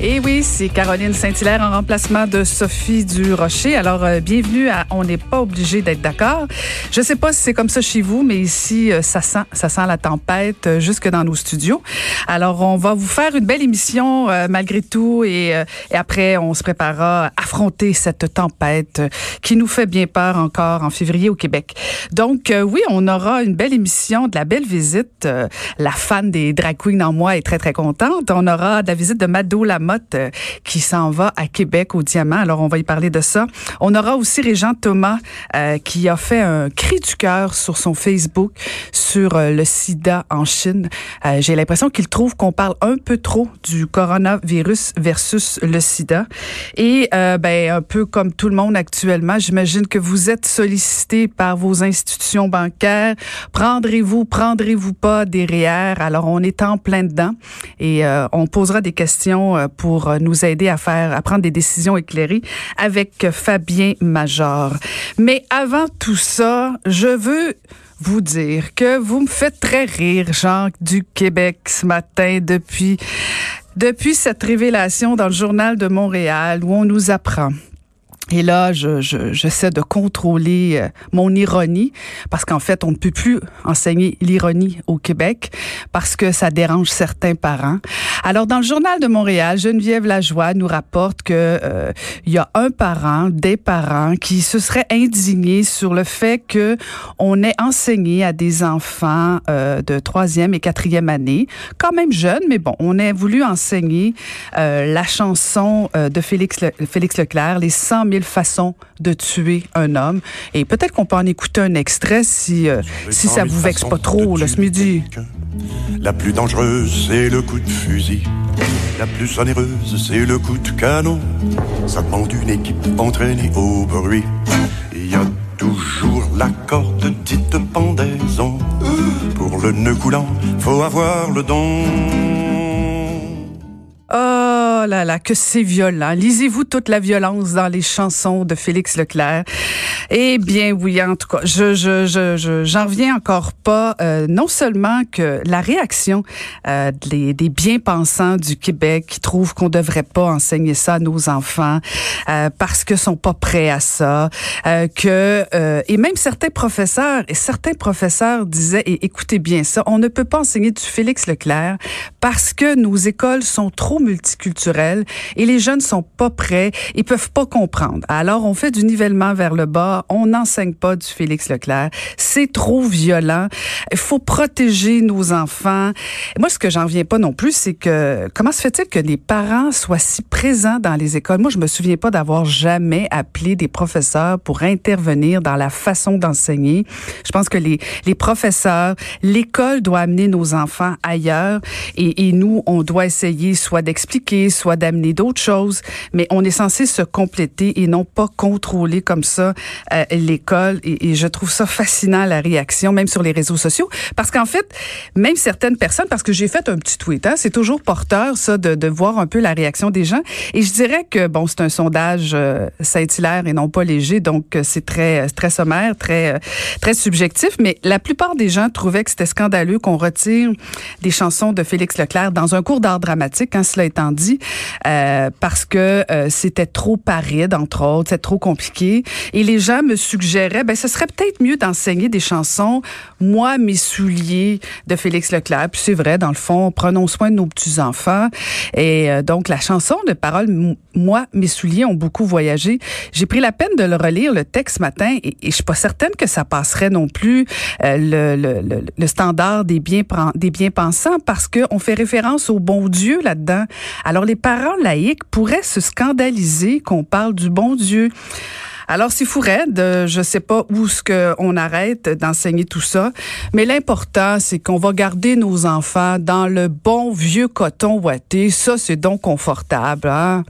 Et oui, c'est Caroline Saint-Hilaire en remplacement de Sophie Durocher. Alors, euh, bienvenue à On n'est pas obligé d'être d'accord. Je sais pas si c'est comme ça chez vous, mais ici, euh, ça sent, ça sent la tempête euh, jusque dans nos studios. Alors, on va vous faire une belle émission malgré tout et, et, après, on se préparera à affronter cette tempête qui nous fait bien peur encore en février au Québec. Donc, oui, on aura une belle émission, de la belle visite. la fan des drag queens en moi est très, très contente. On aura de la visite de Mado Euh, qui s'en va à Québec au Diamant. Alors, on va y parler de ça. On aura aussi Régent Thomas euh, qui a fait un cri du cœur sur son Facebook sur euh, le sida en Chine. J'ai l'impression qu'il trouve qu'on parle un peu trop du coronavirus versus le sida. Et ben, un peu comme tout le monde actuellement, j'imagine que vous êtes sollicité par vos institutions bancaires. Prendrez-vous, prendrez-vous pas des REER? Alors, on est en plein dedans et on posera des questions pour euh, nous aider à faire, à prendre des décisions éclairées avec Fabien Major. Mais avant tout ça, je veux vous dire que vous me faites très rire, Jean du Québec, ce matin, depuis, depuis cette révélation dans le journal de Montréal où on nous apprend et là, je, j'essaie de contrôler euh, mon ironie parce qu'en fait, on ne peut plus enseigner l'ironie au Québec parce que ça dérange certains parents. Alors, dans le journal de Montréal, Geneviève Lajoie nous rapporte que euh, il y a un parent, des parents qui se seraient indignés sur le fait que on ait enseigné à des enfants euh, de troisième et quatrième année, quand même jeunes, mais bon, on a voulu enseigner la chanson de Félix, Félix Leclerc, les 100 000 façon de tuer un homme. Et peut-être qu'on peut en écouter un extrait si, euh, si ça vous vexe pas trop, là, ce midi. La plus dangereuse, c'est le coup de fusil. La plus onéreuse, c'est le coup de canon. Ça demande une équipe entraînée au bruit. Il y a toujours la corde dite pendaison. Pour le nœud coulant, faut avoir le don. Oh là là, que c'est violent. Lisez-vous toute la violence dans les chansons de Félix Leclerc? Eh bien oui, en tout cas, je je je j'en reviens encore pas. Euh, non seulement que la réaction euh, des, des bien-pensants du Québec qui trouvent qu'on devrait pas enseigner ça à nos enfants euh, parce que sont pas prêts à ça, euh, que euh, et même certains professeurs et certains professeurs disaient et écoutez bien ça, on ne peut pas enseigner du Félix Leclerc parce que nos écoles sont trop multiculturel et les jeunes sont pas prêts, ils peuvent pas comprendre. Alors on fait du nivellement vers le bas, on n'enseigne pas du Félix Leclerc, c'est trop violent. Il faut protéger nos enfants. moi ce que j'en viens pas non plus, c'est que comment se fait-il que les parents soient si présents dans les écoles? Moi je me souviens pas d'avoir jamais appelé des professeurs pour intervenir dans la façon d'enseigner. Je pense que les les professeurs, l'école doit amener nos enfants ailleurs et, nous on doit essayer soit d'expliquer, soit d'amener d'autres choses, mais on est censé se compléter et non pas contrôler comme ça euh, l'école. Et, je trouve ça fascinant la réaction, même sur les réseaux sociaux, parce qu'en fait, même certaines personnes, parce que j'ai fait un petit tweet, hein, c'est toujours porteur ça de, voir un peu la réaction des gens. Et je dirais que bon, c'est un sondage euh, Saint-Hilaire et non pas léger, donc euh, c'est très très sommaire, très très subjectif. Mais la plupart des gens trouvaient que c'était scandaleux qu'on retire des chansons de Félix Leclerc dans un cours d'art dramatique. Hein, cela étant dit, euh, parce que euh, c'était trop paride, entre autres, c'était trop compliqué. Et les gens me suggéraient, ben, ce serait peut-être mieux d'enseigner des chansons, Moi, mes souliers, de Félix Leclerc. Puis c'est vrai, dans le fond, prenons soin de nos petits-enfants. Et euh, donc, la chanson de paroles, Moi, mes souliers ont beaucoup voyagé. J'ai pris la peine de le relire, le texte ce matin, et, et je suis pas certaine que ça passerait non plus le, le, le, standard des bien, des bien pensants, parce qu'on fait référence au bon Dieu là-dedans alors les parents laïcs pourraient se scandaliser qu'on parle du bon Dieu. Alors, c'est fou raide. Je sais pas où ce qu'on arrête d'enseigner tout ça. Mais l'important, c'est qu'on va garder nos enfants dans le bon vieux coton ouaté. Ça, c'est donc confortable, hein?